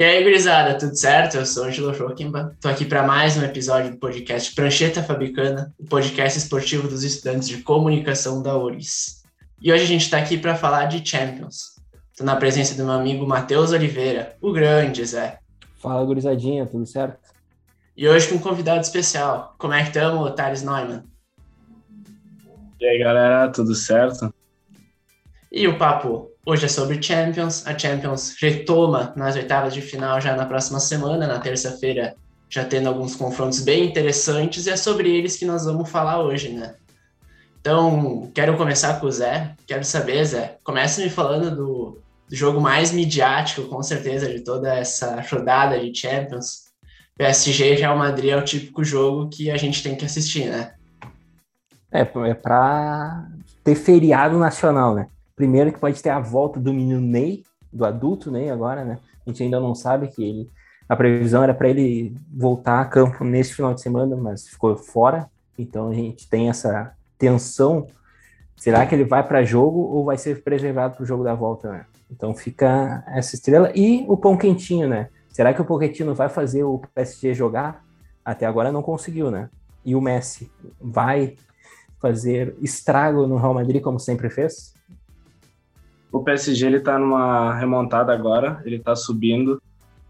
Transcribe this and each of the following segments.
E aí, gurizada, tudo certo? Eu sou Angelo Joquimba, tô aqui para mais um episódio do podcast Prancheta Fabricana, o podcast esportivo dos estudantes de comunicação da URIS. E hoje a gente está aqui para falar de Champions. Tô na presença do meu amigo Matheus Oliveira, o grande Zé. Fala, gurizadinha, tudo certo? E hoje com um convidado especial. Como é que estamos, Thales Neumann? E aí, galera, tudo certo? E o papo hoje é sobre Champions. A Champions retoma nas oitavas de final já na próxima semana, na terça-feira, já tendo alguns confrontos bem interessantes, e é sobre eles que nós vamos falar hoje, né? Então, quero começar com o Zé. Quero saber, Zé, comece me falando do, do jogo mais midiático, com certeza, de toda essa rodada de Champions. PSG e Real Madrid é o típico jogo que a gente tem que assistir, né? É, é para ter feriado nacional, né? Primeiro que pode ter a volta do menino Ney, do adulto Ney agora, né? A gente ainda não sabe que ele. A previsão era para ele voltar a campo nesse final de semana, mas ficou fora. Então a gente tem essa tensão. Será que ele vai para jogo ou vai ser preservado para o jogo da volta, né? Então fica essa estrela. E o pão quentinho, né? Será que o Pochettino vai fazer o PSG jogar? Até agora não conseguiu, né? E o Messi vai fazer estrago no Real Madrid como sempre fez? O PSG ele tá numa remontada agora, ele tá subindo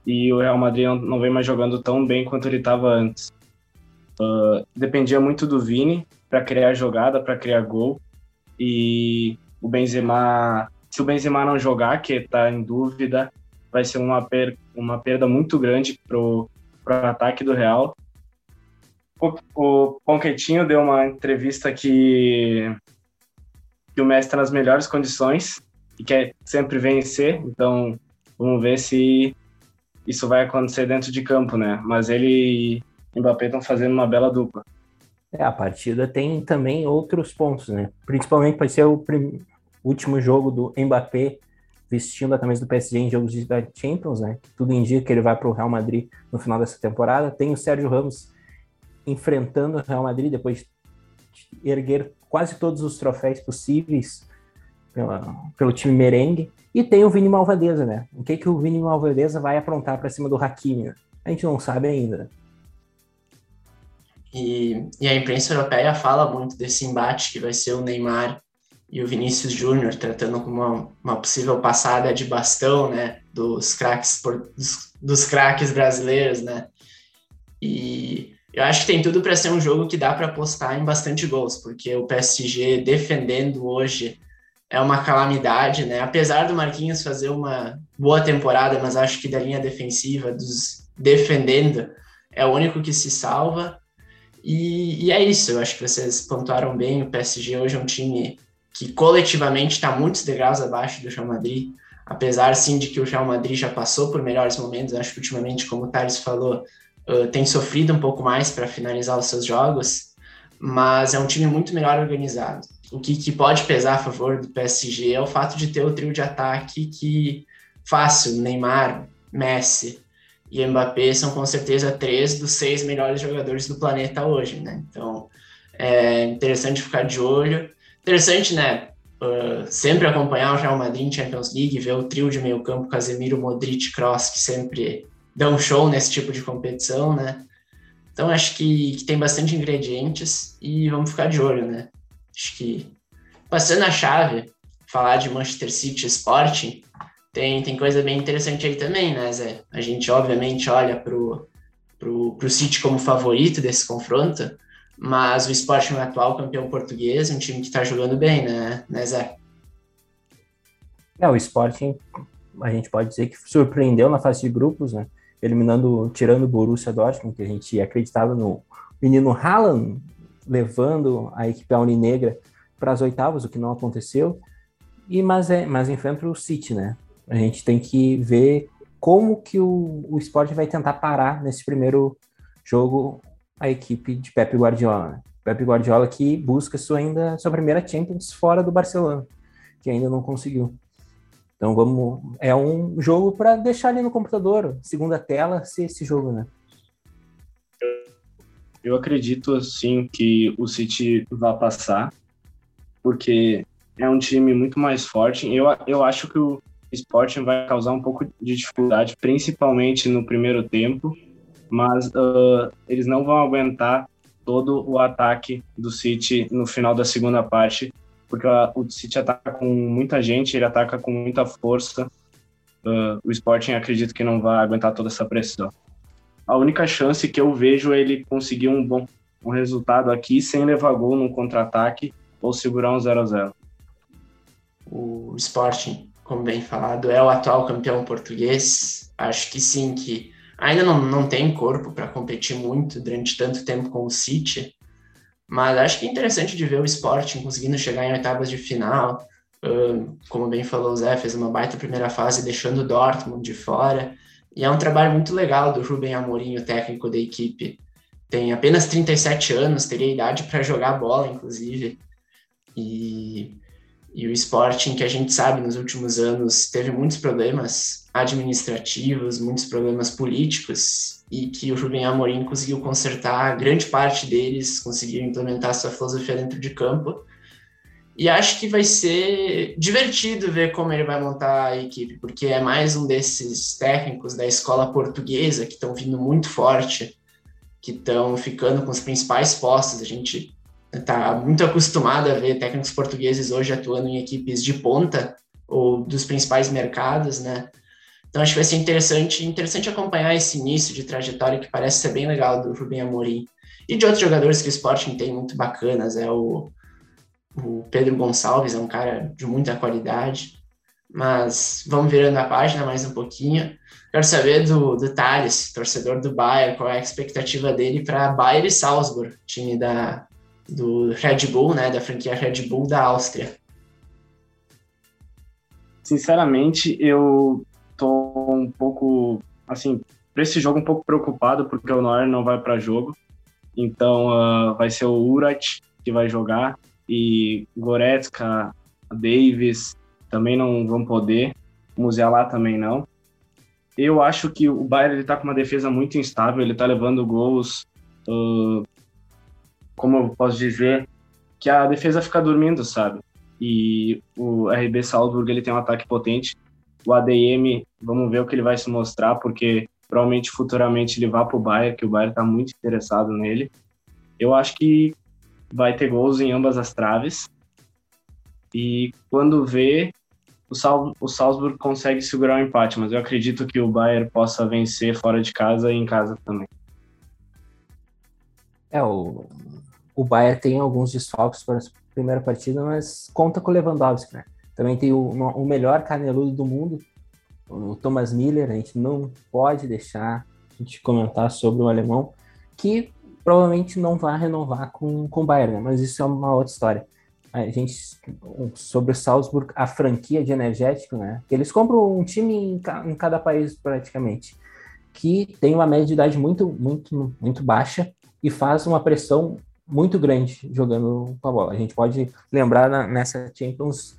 e o Real Madrid não vem mais jogando tão bem quanto ele estava antes. Uh, dependia muito do Vini para criar jogada, para criar gol e o Benzema, se o Benzema não jogar, que está em dúvida, vai ser uma, per uma perda muito grande pro, pro ataque do Real. O, o Ponquetinho deu uma entrevista que, que o Messi está nas melhores condições e quer sempre vencer, então vamos ver se isso vai acontecer dentro de campo, né? Mas ele e Mbappé estão fazendo uma bela dupla. É, a partida tem também outros pontos, né? Principalmente vai ser o último jogo do Mbappé vestindo a camisa do PSG em jogos de Champions, né? Tudo indica que ele vai para o Real Madrid no final dessa temporada. Tem o Sérgio Ramos enfrentando o Real Madrid depois de erguer quase todos os troféus possíveis pela, pelo time merengue. E tem o Vini Malvadeza, né? O que, que o Vini Malvadeza vai aprontar para cima do Hakimi? A gente não sabe ainda. E, e, a imprensa europeia fala muito desse embate que vai ser o Neymar e o Vinícius Júnior, tratando como uma, uma, possível passada de bastão, né? Dos craques, dos, dos craques brasileiros, né? E eu acho que tem tudo para ser um jogo que dá para apostar em bastante gols, porque o PSG defendendo hoje é uma calamidade, né? Apesar do Marquinhos fazer uma boa temporada, mas acho que da linha defensiva, dos defendendo, é o único que se salva. E, e é isso, eu acho que vocês pontuaram bem. O PSG hoje é um time que coletivamente está muitos degraus abaixo do Real Madrid, apesar sim de que o Real Madrid já passou por melhores momentos. Acho que ultimamente, como o Thales falou, uh, tem sofrido um pouco mais para finalizar os seus jogos, mas é um time muito melhor organizado o que, que, pode pesar a favor do PSG é o fato de ter o trio de ataque que fácil, Neymar, Messi e Mbappé são com certeza três dos seis melhores jogadores do planeta hoje, né? Então é interessante ficar de olho. Interessante, né? Uh, sempre acompanhar o Real Madrid Champions League, ver o trio de meio campo, Casemiro, Modric, Kroos, que sempre dão show nesse tipo de competição, né? Então acho que, que tem bastante ingredientes e vamos ficar de olho, né? Acho que passando a chave, falar de Manchester City Sporting, tem, tem coisa bem interessante aí também, né, Zé? A gente, obviamente, olha pro, pro City como favorito desse confronto, mas o Sporting é o atual campeão português, um time que está jogando bem, né, né, Zé? É, o Sporting, a gente pode dizer que surpreendeu na fase de grupos, né? Eliminando, tirando o Borussia Dortmund, que a gente acreditava no menino Haaland, levando a equipe Negra para as oitavas, o que não aconteceu. E mas é, mas enfrenta o City, né? A gente tem que ver como que o, o esporte vai tentar parar nesse primeiro jogo a equipe de Pepe Guardiola. Né? Pepe Guardiola que busca sua ainda sua primeira Champions fora do Barcelona, que ainda não conseguiu. Então vamos, é um jogo para deixar ali no computador, segunda tela, ser esse jogo, né? Eu acredito, sim, que o City vai passar, porque é um time muito mais forte. Eu, eu acho que o, Sporting vai causar um pouco de dificuldade, principalmente no primeiro tempo, mas uh, eles não vão aguentar todo o ataque do City no final da segunda parte, porque uh, o City ataca com muita gente, ele ataca com muita força. Uh, o Sporting acredito que não vai aguentar toda essa pressão. A única chance que eu vejo é ele conseguir um bom um resultado aqui sem levar gol no contra-ataque ou segurar um 0 a 0 O Sporting, como bem falado, é o atual campeão português. Acho que sim, que ainda não, não tem corpo para competir muito durante tanto tempo com o City, mas acho que é interessante de ver o Sporting conseguindo chegar em oitavas de final. Uh, como bem falou o Zé, fez uma baita primeira fase deixando o Dortmund de fora. E é um trabalho muito legal do Rubem Amorim, o técnico da equipe. Tem apenas 37 anos, teria idade para jogar bola, inclusive. E e o Sporting, que a gente sabe nos últimos anos teve muitos problemas administrativos, muitos problemas políticos, e que o Rubem Amorim conseguiu consertar grande parte deles, conseguiu implementar sua filosofia dentro de campo. E acho que vai ser divertido ver como ele vai montar a equipe, porque é mais um desses técnicos da escola portuguesa que estão vindo muito forte, que estão ficando com os principais postos. A gente está muito acostumado a ver técnicos portugueses hoje atuando em equipes de ponta ou dos principais mercados, né? Então acho que vai ser interessante, interessante acompanhar esse início de trajetória que parece ser bem legal do Rubem Amorim e de outros jogadores que o Sporting tem muito bacanas, é o, o Pedro Gonçalves, é um cara de muita qualidade, mas vamos virando a página mais um pouquinho. Quero saber do, do Thales, torcedor do Bayern, qual é a expectativa dele para Bayern e Salzburg, time da, do Red Bull, né, da franquia Red Bull da Áustria? Sinceramente, eu tô um pouco, assim, para esse jogo um pouco preocupado porque o Neuer não vai para jogo. Então, uh, vai ser o Urat que vai jogar e Goretzka, Davis também não vão poder, Musiala também não. Eu acho que o Bayern ele tá com uma defesa muito instável, ele tá levando gols uh, como eu posso dizer, que a defesa fica dormindo, sabe? E o RB Salzburg ele tem um ataque potente. O ADM, vamos ver o que ele vai se mostrar, porque provavelmente futuramente ele vá para o Bayern, que o Bayern está muito interessado nele. Eu acho que vai ter gols em ambas as traves. E quando vê, o, Sal, o Salzburg consegue segurar o empate, mas eu acredito que o Bayern possa vencer fora de casa e em casa também. É, o, o Bayern tem alguns desfalques para a primeira partida, mas conta com o Lewandowski, né? Também tem o, o melhor caneludo do mundo, o Thomas Miller, a gente não pode deixar gente comentar sobre o alemão, que provavelmente não vai renovar com, com o Bayern, né? mas isso é uma outra história. A gente, sobre o Salzburg, a franquia de energético, né? Eles compram um time em, em cada país praticamente, que tem uma média de idade muito, muito, muito baixa e faz uma pressão muito grande jogando com a bola. A gente pode lembrar na, nessa Champions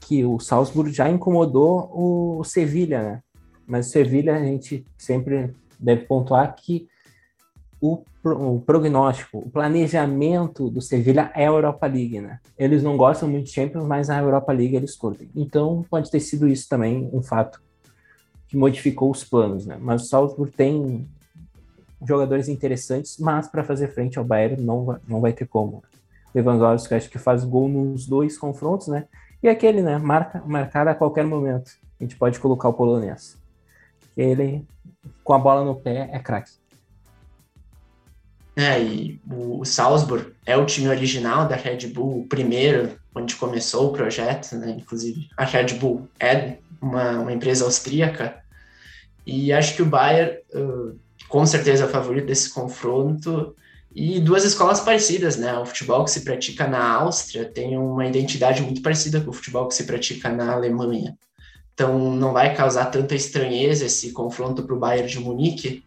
que o Salzburg já incomodou o Sevilha, né? Mas o Sevilha a gente sempre deve pontuar que o, o, prognóstico, o planejamento do Sevilha é a Europa League, né? Eles não gostam muito de Champions, mas a Europa League eles curtem. Então pode ter sido isso também um fato que modificou os planos, né? Mas o Salzburg tem jogadores interessantes, mas para fazer frente ao Bayern não, vai, não vai ter como. Lewandowski acho que faz gol nos dois confrontos, né? E aquele, né? Marca, marcar a qualquer momento. A gente pode colocar o polonês. Ele, com a bola no pé, é craque. É, e o Salzburg é o time original da Red Bull, o primeiro, onde começou o projeto, né? Inclusive, a Red Bull é uma, uma empresa austríaca. E acho que o Bayern uh, com certeza é o favorito desse confronto. E duas escolas parecidas, né? O futebol que se pratica na Áustria tem uma identidade muito parecida com o futebol que se pratica na Alemanha. Então não vai causar tanta estranheza esse confronto para o Bayern de Munique.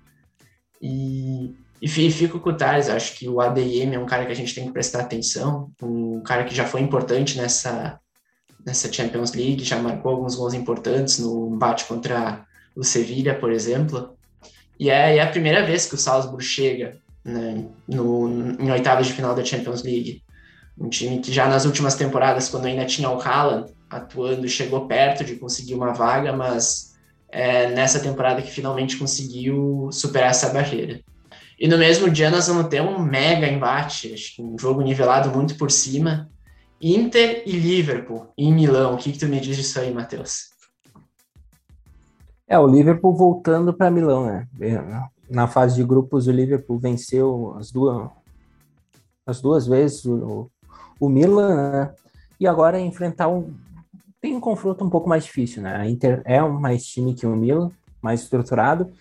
E, e fico com o Thales, acho que o ADM é um cara que a gente tem que prestar atenção, um cara que já foi importante nessa, nessa Champions League, já marcou alguns gols importantes no embate contra o Sevilla, por exemplo. E é, é a primeira vez que o Salzburg chega né, no, em oitavas de final da Champions League. Um time que já nas últimas temporadas, quando ainda tinha o Haaland, atuando, chegou perto de conseguir uma vaga, mas é nessa temporada que finalmente conseguiu superar essa barreira. E no mesmo dia nós vamos ter um mega embate, um jogo nivelado muito por cima, Inter e Liverpool em Milão. O que, que tu me diz disso aí, Matheus? É, o Liverpool voltando para Milão, né? Na fase de grupos, o Liverpool venceu as duas, as duas vezes o, o Milan, né? E agora enfrentar um. Tem um confronto um pouco mais difícil, né? A Inter é mais time que o Milan, mais estruturado.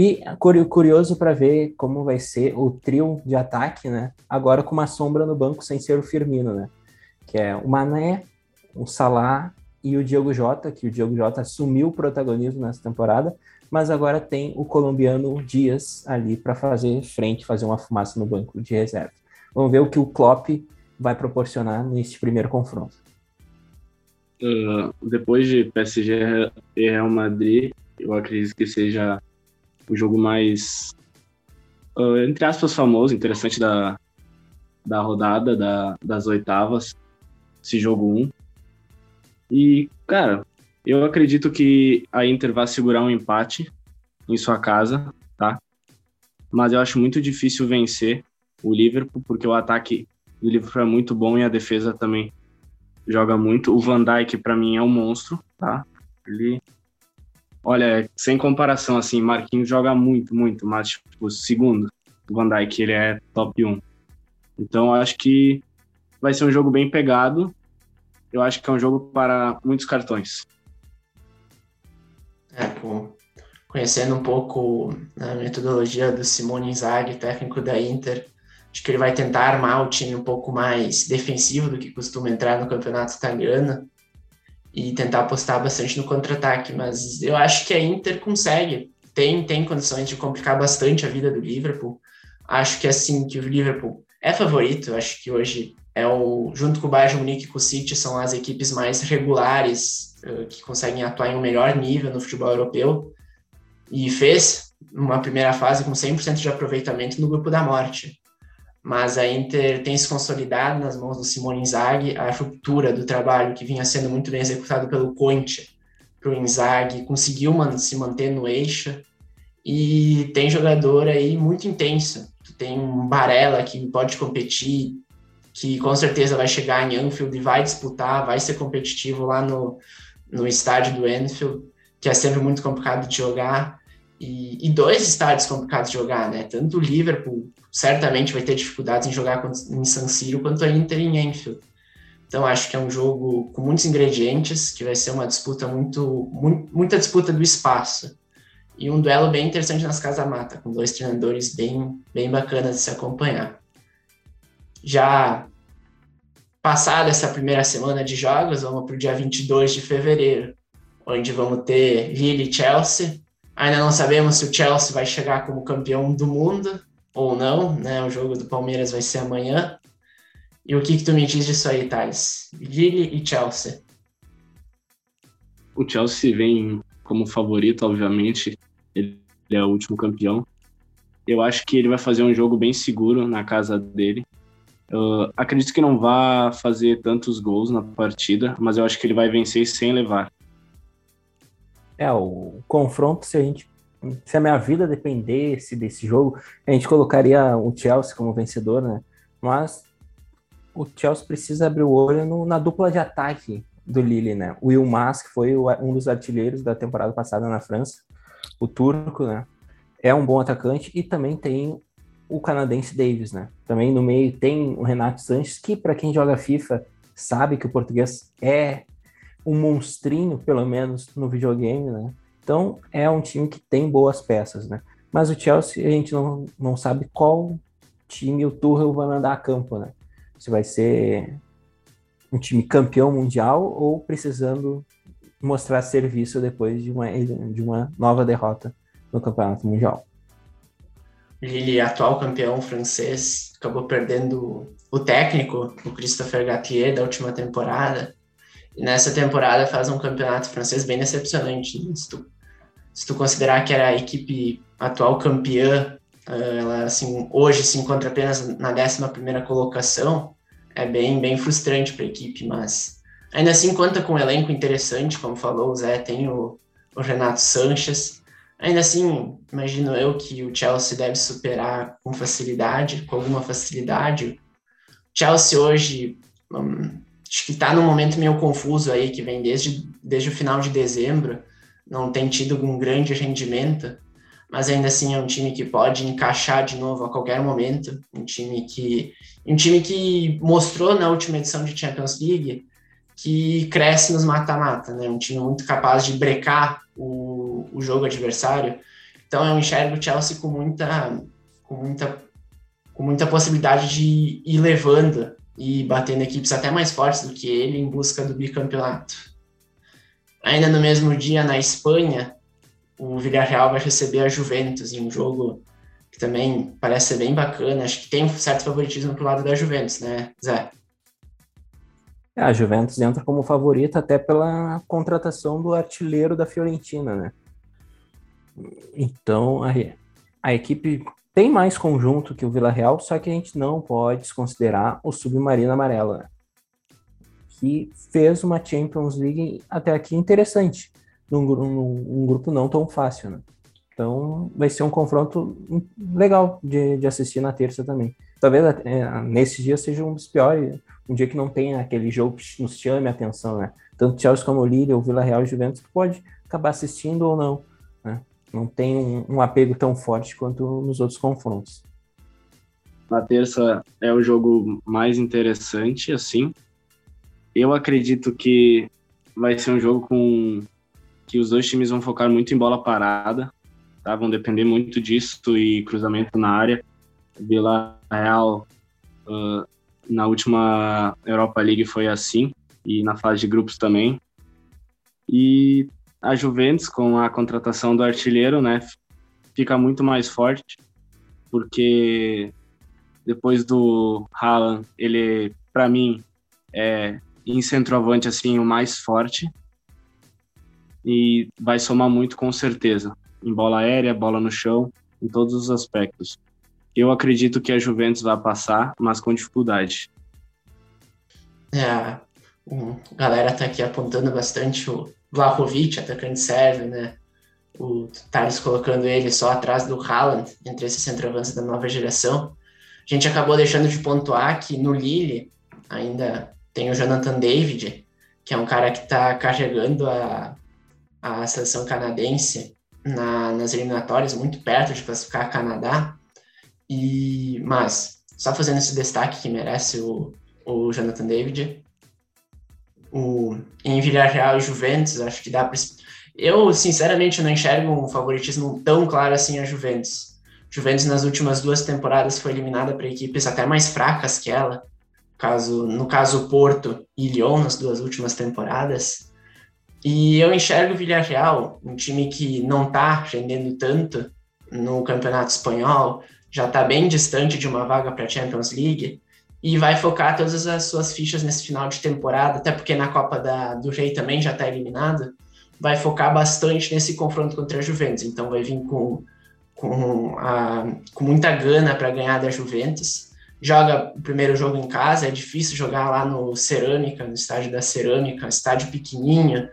E curioso para ver como vai ser o trio de ataque, né? Agora com uma sombra no banco sem ser o Firmino, né? Que é o Mané, o Salah e o Diogo Jota, que o Diogo Jota assumiu o protagonismo nessa temporada, mas agora tem o colombiano Dias ali para fazer frente, fazer uma fumaça no banco de reserva. Vamos ver o que o Klopp vai proporcionar neste primeiro confronto. Uh, depois de PSG e Real Madrid, eu acredito que seja o jogo mais, uh, entre aspas, famoso, interessante da, da rodada, da, das oitavas, esse jogo 1. E, cara, eu acredito que a Inter vai segurar um empate em sua casa, tá? Mas eu acho muito difícil vencer o Liverpool, porque o ataque do Liverpool é muito bom e a defesa também joga muito. O Van Dijk, para mim, é um monstro, tá? Ele. Olha, sem comparação, assim, Marquinhos joga muito, muito, mas, tipo, segundo, Van Dijk, ele é top 1. Então, acho que vai ser um jogo bem pegado eu acho que é um jogo para muitos cartões. É, pô, conhecendo um pouco a metodologia do Simone Inzaghi, técnico da Inter, acho que ele vai tentar armar o time um pouco mais defensivo do que costuma entrar no campeonato italiano e tentar apostar bastante no contra-ataque, mas eu acho que a Inter consegue, tem, tem condições de complicar bastante a vida do Liverpool. Acho que assim que o Liverpool é favorito, acho que hoje é o, junto com o Bayern Munique e com o City, são as equipes mais regulares, uh, que conseguem atuar em um melhor nível no futebol europeu, e fez uma primeira fase com 100% de aproveitamento no grupo da morte. Mas a Inter tem se consolidado nas mãos do Simone Inzaghi, a ruptura do trabalho que vinha sendo muito bem executado pelo Conte para o Inzaghi, conseguiu se manter no eixo, e tem jogador aí muito intenso. Tem um Barella que pode competir, que com certeza vai chegar em Anfield e vai disputar, vai ser competitivo lá no, no estádio do Anfield, que é sempre muito complicado de jogar. E, e, dois estádios complicados de jogar, né? Tanto o Liverpool certamente vai ter dificuldades em jogar em San Siro, quanto a Inter em Anfield. Então acho que é um jogo com muitos ingredientes, que vai ser uma disputa muito, muito muita disputa do espaço. E um duelo bem interessante nas Casa Mata, com dois treinadores bem, bem bacanas de se acompanhar já passada essa primeira semana de jogos, vamos para o dia 22 de fevereiro, onde vamos ter Lille e Chelsea. Ainda não sabemos se o Chelsea vai chegar como campeão do mundo ou não, né? O jogo do Palmeiras vai ser amanhã. E o que, que tu me diz disso aí, Thales? Lille e Chelsea. O Chelsea vem como favorito, obviamente. Ele é o último campeão. Eu acho que ele vai fazer um jogo bem seguro na casa dele. Uh, acredito que não vá fazer tantos gols na partida, mas eu acho que ele vai vencer sem levar. É, o confronto, se a gente. Se a minha vida dependesse desse jogo, a gente colocaria o Chelsea como vencedor, né? Mas o Chelsea precisa abrir o olho no, na dupla de ataque do Lille, né? O Yilmaz, que foi o, um dos artilheiros da temporada passada na França, o turco, né? É um bom atacante e também tem o canadense Davis, né? Também no meio tem o Renato Sanches, que para quem joga FIFA sabe que o português é um monstrinho, pelo menos no videogame, né? Então é um time que tem boas peças, né? Mas o Chelsea a gente não, não sabe qual time o Tuchel vai mandar a campo, né? Se vai ser um time campeão mundial ou precisando mostrar serviço depois de uma, de uma nova derrota no campeonato mundial. Lille, atual campeão francês, acabou perdendo o técnico, o Christopher Gatier, da última temporada. E nessa temporada faz um campeonato francês bem decepcionante. Né? Se tu, se tu considerar que era a equipe atual campeã, eh, ela assim, hoje se encontra apenas na 11 colocação, é bem, bem frustrante para a equipe, mas Ainda assim, conta com um elenco interessante, como falou o Zé, tem o, o Renato Sanches. Ainda assim, imagino eu que o Chelsea deve superar com facilidade, com alguma facilidade. O Chelsea hoje, hum, acho que está num momento meio confuso aí, que vem desde, desde o final de dezembro, não tem tido um grande rendimento, mas ainda assim é um time que pode encaixar de novo a qualquer momento, um time que um time que mostrou na última edição de Champions League que cresce nos mata-mata, né? Um time muito capaz de brecar o, o jogo adversário. Então eu enxergo o Chelsea com muita com muita com muita possibilidade de ir levando e batendo equipes até mais fortes do que ele em busca do bicampeonato. Ainda no mesmo dia, na Espanha, o Villarreal vai receber a Juventus em um jogo que também parece ser bem bacana. Acho que tem um certo favoritismo pro lado da Juventus, né, Zé? É, a Juventus entra como favorita até pela contratação do artilheiro da Fiorentina, né? Então, a, a equipe tem mais conjunto que o Vila Real, só que a gente não pode desconsiderar o Submarino Amarelo, né? Que fez uma Champions League até aqui interessante, num, num, grupo não tão fácil, né? Então vai ser um confronto legal de, de assistir na terça também. Talvez é, nesse dia seja um dos piores, um dia que não tenha aquele jogo que nos chame a atenção, né? Tanto Chelsea como Lille, ou Vila Real e Juventus, tu pode acabar assistindo ou não, né? Não tem um, um apego tão forte quanto nos outros confrontos. Na terça é o jogo mais interessante, assim, eu acredito que vai ser um jogo com que os dois times vão focar muito em bola parada, tá? Vão depender muito disso e cruzamento na área. Vila Real uh, na última Europa League foi assim e na fase de grupos também. E a Juventus com a contratação do artilheiro, né, fica muito mais forte porque depois do Haaland, ele para mim é em centroavante assim o mais forte e vai somar muito com certeza em bola aérea, bola no chão, em todos os aspectos. Eu acredito que a Juventus vai passar, mas com dificuldade. É, a galera tá aqui apontando bastante o Vlahovic, atacante sérvio, né? O Thales colocando ele só atrás do Haaland, entre esses centroavantes da nova geração. A gente acabou deixando de pontuar que no Lille, ainda tem o Jonathan David, que é um cara que está carregando a, a seleção canadense na, nas eliminatórias, muito perto de classificar Canadá. E, mas, só fazendo esse destaque que merece o, o Jonathan David. O, em Villarreal e Juventus, acho que dá para. Eu, sinceramente, não enxergo um favoritismo tão claro assim a Juventus. Juventus, nas últimas duas temporadas, foi eliminada para equipes até mais fracas que ela caso, no caso Porto e Lyon nas duas últimas temporadas. E eu enxergo o Villarreal, um time que não está rendendo tanto no Campeonato Espanhol, já está bem distante de uma vaga para a Champions League e vai focar todas as suas fichas nesse final de temporada, até porque na Copa da, do Rei também já está eliminado, vai focar bastante nesse confronto contra a Juventus. Então vai vir com, com, a, com muita gana para ganhar da Juventus joga o primeiro jogo em casa, é difícil jogar lá no Cerâmica, no estádio da Cerâmica, estádio pequenininho,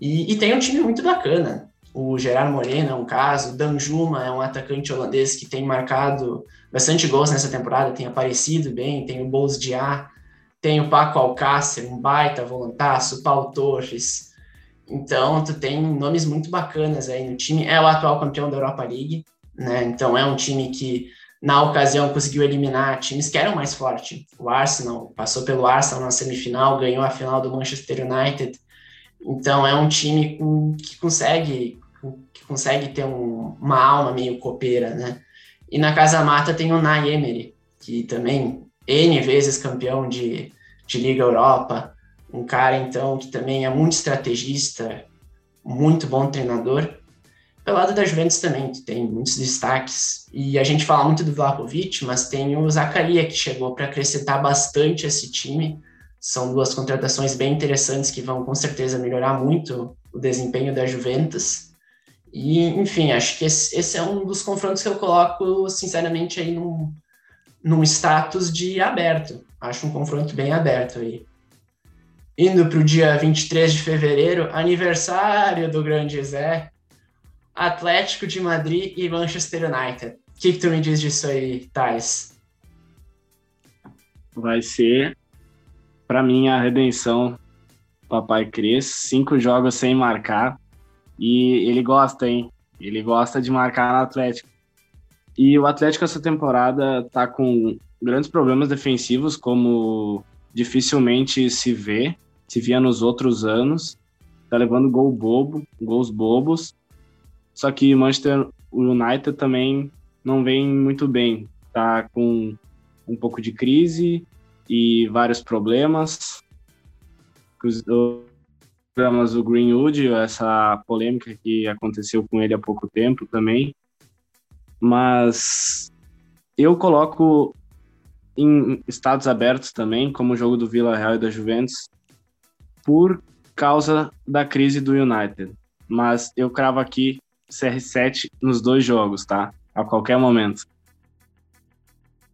e, e tem um time muito bacana. O Gerard Moreno é um caso, o Danjuma é um atacante holandês que tem marcado bastante gols nessa temporada, tem aparecido bem, tem o Bols Diá, tem o Paco Alcácer, um baita voluntaço, o Paulo Torres. Então, tu tem nomes muito bacanas aí no time. É o atual campeão da Europa League, né? Então, é um time que na ocasião conseguiu eliminar times que eram mais fortes. O Arsenal passou pelo Arsenal na semifinal, ganhou a final do Manchester United. Então é um time que consegue que consegue ter um, uma alma meio copeira, né? E na Casa Mata tem o Nay Emery, que também N vezes campeão de, de Liga Europa, um cara então que também é muito estrategista, muito bom treinador. Pelo lado da Juventus também, que tem muitos destaques. E a gente fala muito do Vlahovic, mas tem o Zacaria, que chegou para acrescentar bastante esse time. São duas contratações bem interessantes que vão com certeza melhorar muito o desempenho da Juventus. E, enfim, acho que esse, esse é um dos confrontos que eu coloco, sinceramente, aí num, num status de aberto. Acho um confronto bem aberto aí. indo para o dia 23 de fevereiro, aniversário do grande Zé, Atlético de Madrid e Manchester United. O que, que tu me diz disso aí, Thais? Vai ser, para mim, a redenção Papai Cris. Cinco jogos sem marcar. E ele gosta, hein? Ele gosta de marcar no Atlético. E o Atlético essa temporada tá com grandes problemas defensivos, como dificilmente se vê, se via nos outros anos. Tá levando gol bobo, gols bobos. Só que Manchester United também não vem muito bem. Tá com um pouco de crise e vários problemas. Os programas do Greenwood, essa polêmica que aconteceu com ele há pouco tempo também. Mas eu coloco em estados abertos também, como o jogo do Vila Real e da Juventus, por causa da crise do United. Mas eu cravo aqui CR7 nos dois jogos, tá? A qualquer momento.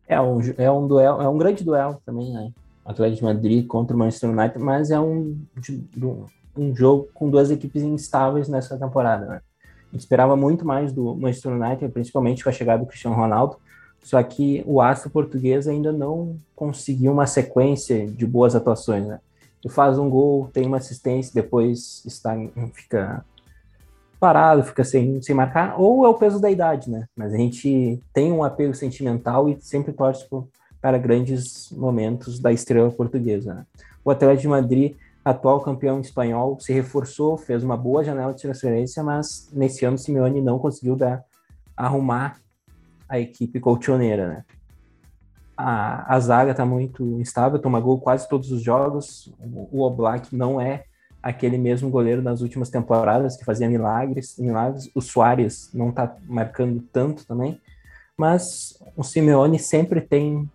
É um, é um duelo, é um grande duelo também, né? Atlético de Madrid contra o Manchester United, mas é um, um jogo com duas equipes instáveis nessa temporada, né? A gente esperava muito mais do Manchester United, principalmente com a chegada do Cristiano Ronaldo, só que o astro português ainda não conseguiu uma sequência de boas atuações, né? Ele faz um gol, tem uma assistência, depois está, fica parado, fica sem, sem marcar, ou é o peso da idade, né? Mas a gente tem um apego sentimental e sempre torce para grandes momentos da estrela portuguesa. Né? O Atlético de Madrid, atual campeão espanhol, se reforçou, fez uma boa janela de transferência, mas nesse ano Simeone não conseguiu dar, arrumar a equipe colchoneira, né? A, a zaga está muito instável, toma gol quase todos os jogos. O, o Oblak não é aquele mesmo goleiro das últimas temporadas que fazia milagres, milagres. O Soares não está marcando tanto também, mas o Simeone sempre tem,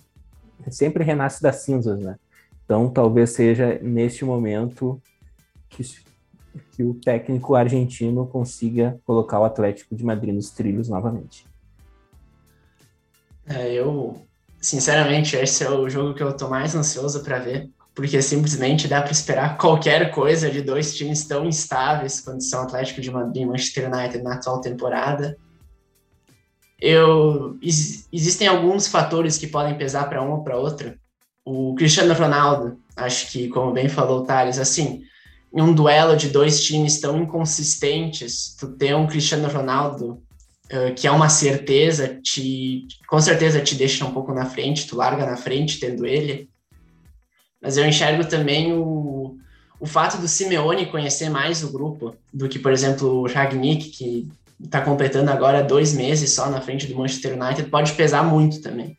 sempre renasce das cinzas, né? Então talvez seja neste momento que, que o técnico argentino consiga colocar o Atlético de Madrid nos trilhos novamente. É, eu, sinceramente, esse é o jogo que eu tô mais ansioso para ver porque simplesmente dá para esperar qualquer coisa de dois times tão instáveis quanto são Atlético de Madrid e Manchester United na atual temporada. Eu, existem alguns fatores que podem pesar para um ou para outro. O Cristiano Ronaldo, acho que, como bem falou o Thales, assim, em um duelo de dois times tão inconsistentes, tu ter um Cristiano Ronaldo uh, que é uma certeza, te, com certeza te deixa um pouco na frente, tu larga na frente tendo ele. Mas eu enxergo também o, o fato do Simeone conhecer mais o grupo do que, por exemplo, o Ragnick, que está completando agora dois meses só na frente do Manchester United, pode pesar muito também.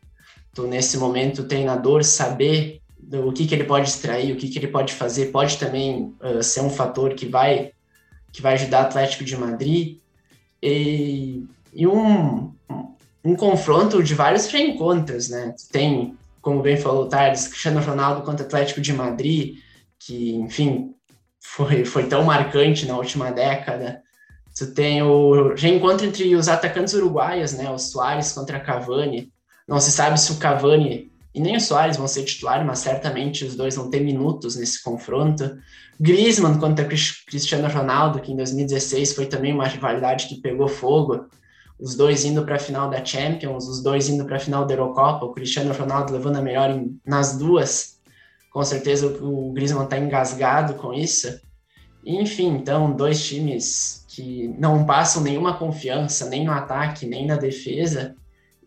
Tu, nesse momento, o treinador saber o que, que ele pode extrair, o que, que ele pode fazer, pode também uh, ser um fator que vai, que vai ajudar o Atlético de Madrid. E, e um, um confronto de vários reencontros, né? Tem como bem falou o Cristiano Ronaldo contra Atlético de Madrid, que, enfim, foi, foi tão marcante na última década. Tu tem o reencontro entre os atacantes uruguaios, né? O Soares contra Cavani. Não se sabe se o Cavani e nem o Soares vão ser titulares, mas certamente os dois vão ter minutos nesse confronto. Griezmann contra Cristiano Ronaldo, que em 2016 foi também uma rivalidade que pegou fogo os dois indo para a final da Champions, os dois indo para a final da Eurocopa, o Cristiano Ronaldo levando a melhor em, nas duas. Com certeza o, o Griezmann está engasgado com isso. Enfim, então, dois times que não passam nenhuma confiança, nem no ataque, nem na defesa.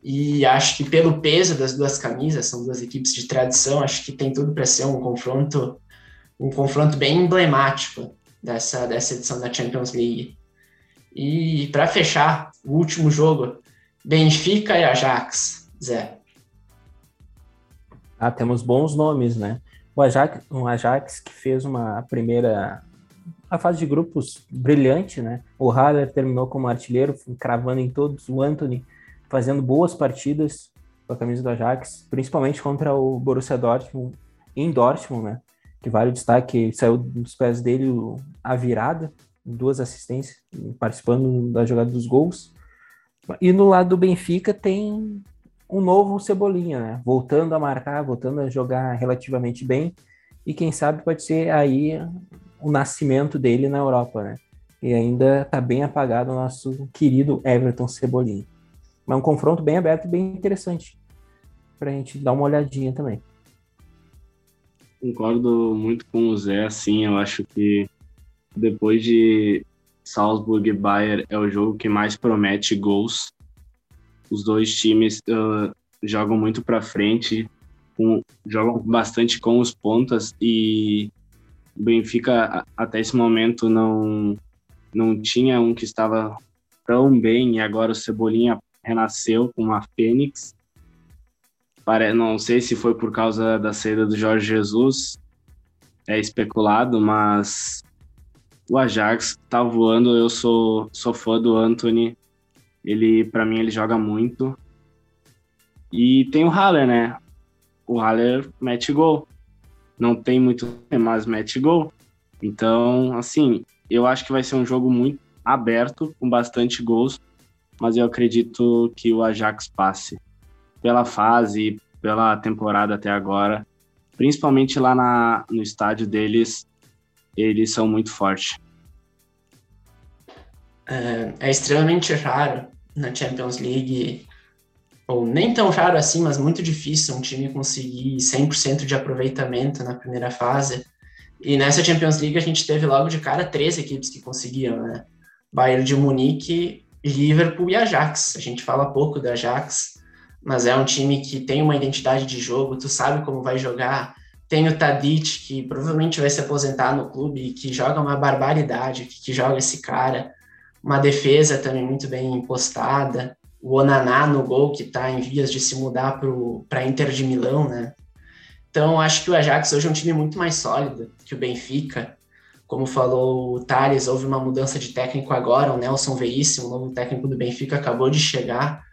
E acho que pelo peso das duas camisas, são duas equipes de tradição, acho que tem tudo para ser um confronto, um confronto bem emblemático dessa, dessa edição da Champions League. E para fechar, o último jogo, Benfica e Ajax, Zé. Ah, temos bons nomes, né? O Ajax, um Ajax que fez uma primeira a fase de grupos brilhante, né? O Haller terminou como artilheiro, cravando em todos, o Anthony fazendo boas partidas com a camisa do Ajax, principalmente contra o Borussia Dortmund em Dortmund, né? Que vale o destaque, saiu dos pés dele a virada, duas assistências, participando da jogada dos gols. E no lado do Benfica tem um novo Cebolinha, né? Voltando a marcar, voltando a jogar relativamente bem. e quem sabe pode ser aí o nascimento dele na Europa, né? E ainda está bem apagado o nosso querido Everton Cebolinha. Mas um confronto bem aberto e bem interessante para a gente dar uma olhadinha também. Concordo muito com o Zé, assim, eu acho que depois de Salzburg e Bayern é o jogo que mais promete gols. Os dois times uh, jogam muito para frente, jogam bastante com os pontas e o Benfica até esse momento não não tinha um que estava tão bem e agora o Cebolinha renasceu com uma Fênix. Não sei se foi por causa da saída do Jorge Jesus, é especulado, mas o Ajax tá voando. Eu sou, sou fã do Anthony. Ele, para mim, ele joga muito. E tem o Haller, né? O Haller mete gol. Não tem muito, mas mete gol. Então, assim, eu acho que vai ser um jogo muito aberto, com bastante gols, mas eu acredito que o Ajax passe pela fase, pela temporada até agora, principalmente lá na, no estádio deles, eles são muito fortes. É, é extremamente raro na Champions League, ou nem tão raro assim, mas muito difícil um time conseguir 100% de aproveitamento na primeira fase. E nessa Champions League a gente teve logo de cara três equipes que conseguiam, né? Bayern de Munique, Liverpool e Ajax. A gente fala pouco do Ajax, mas é um time que tem uma identidade de jogo, tu sabe como vai jogar. Tem o Tadic, que provavelmente vai se aposentar no clube que joga uma barbaridade, que, que joga esse cara. Uma defesa também muito bem postada. O Onaná no gol, que está em vias de se mudar para Inter de Milão, né? Então, acho que o Ajax hoje é um time muito mais sólido que o Benfica. Como falou o Thales, houve uma mudança de técnico agora. O Nelson Veríssimo, o novo técnico do Benfica, acabou de chegar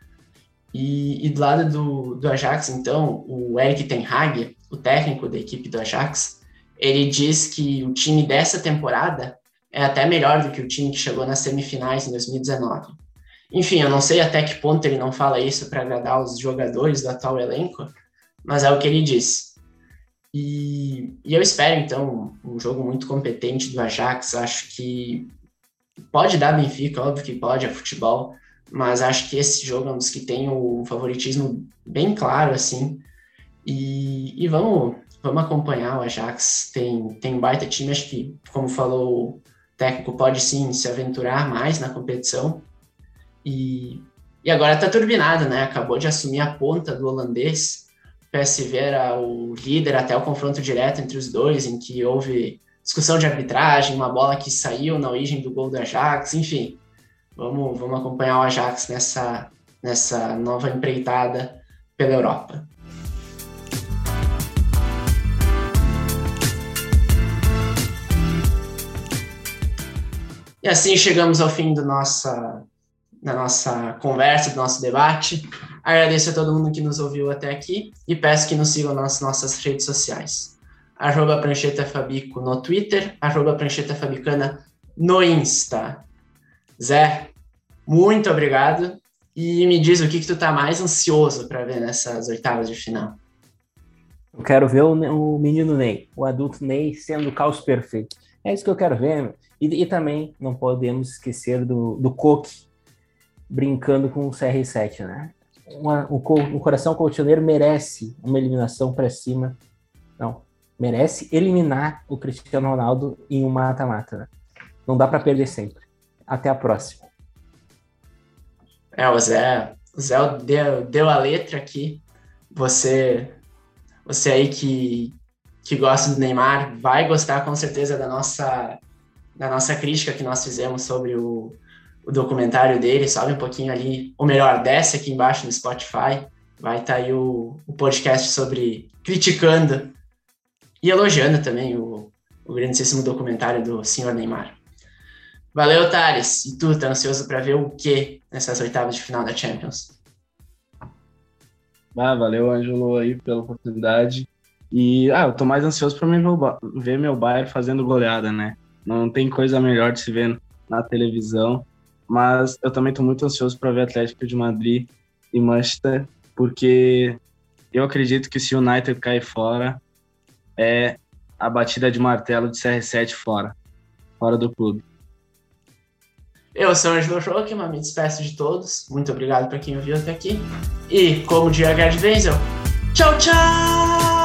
e, e do lado do, do Ajax, então, o Eric Ten Hag, o técnico da equipe do Ajax, ele diz que o time dessa temporada é até melhor do que o time que chegou nas semifinais em 2019. Enfim, eu não sei até que ponto ele não fala isso para agradar os jogadores do atual elenco, mas é o que ele diz. E, e, eu espero, então, um jogo muito competente do Ajax. Acho que pode dar Benfica, óbvio que pode, é futebol, mas acho que esse jogo é um dos que tem o favoritismo bem claro, assim. E, e vamos, vamos acompanhar o Ajax. Tem, tem baita time, acho que, como falou o técnico, pode sim se aventurar mais na competição. E, e agora está turbinado, né? Acabou de assumir a ponta do holandês. O PSV era o líder até o confronto direto entre os dois, em que houve discussão de arbitragem, uma bola que saiu na origem do gol do Ajax, enfim Vamos, vamos acompanhar o Ajax nessa, nessa nova empreitada pela Europa. E assim chegamos ao fim do nossa, da nossa conversa, do nosso debate. Agradeço a todo mundo que nos ouviu até aqui e peço que nos sigam nas nossas redes sociais. Arroba Prancheta Fabico no Twitter, arroba Prancheta Fabicana no Insta. Zé, muito obrigado. E me diz o que, que tu tá mais ansioso para ver nessas oitavas de final. Eu quero ver o, o, menino Ney, o adulto Ney sendo o caos perfeito. É isso que eu quero ver. E, e também não podemos esquecer do, do Coque brincando com o CR7, né? Uma, o, coração colchoneiro merece uma eliminação para cima. Não, merece eliminar o Cristiano Ronaldo em um mata-mata. Né? Não dá para perder sempre. Até a próxima. É, o Zé, o Zé deu, deu a letra aqui. Você, você aí que, que gosta do Neymar vai gostar com certeza da nossa, da nossa crítica que nós fizemos sobre o, o documentário dele. Sobe um pouquinho ali, ou melhor, desce aqui embaixo no Spotify. Vai estar tá aí o, o podcast sobre criticando e elogiando também o, o grandíssimo documentário do senhor Neymar. Valeu, Thales. E tu, tá ansioso para ver o que nessas oitavas de final da Champions? Ah, valeu, Ângelo, aí pela oportunidade. E, ah, eu tô mais ansioso para ver meu Bayern fazendo goleada, né? Não tem coisa melhor de se ver na televisão. Mas eu também tô muito ansioso para ver Atlético de Madrid e Manchester, porque eu acredito que se o United cair fora, é a batida de martelo de CR7 fora, fora do clube. Eu sou o Angelo Joachim, me despeço de todos. Muito obrigado para quem ouviu até aqui. E, como diria Gerd Wenzel, tchau, tchau!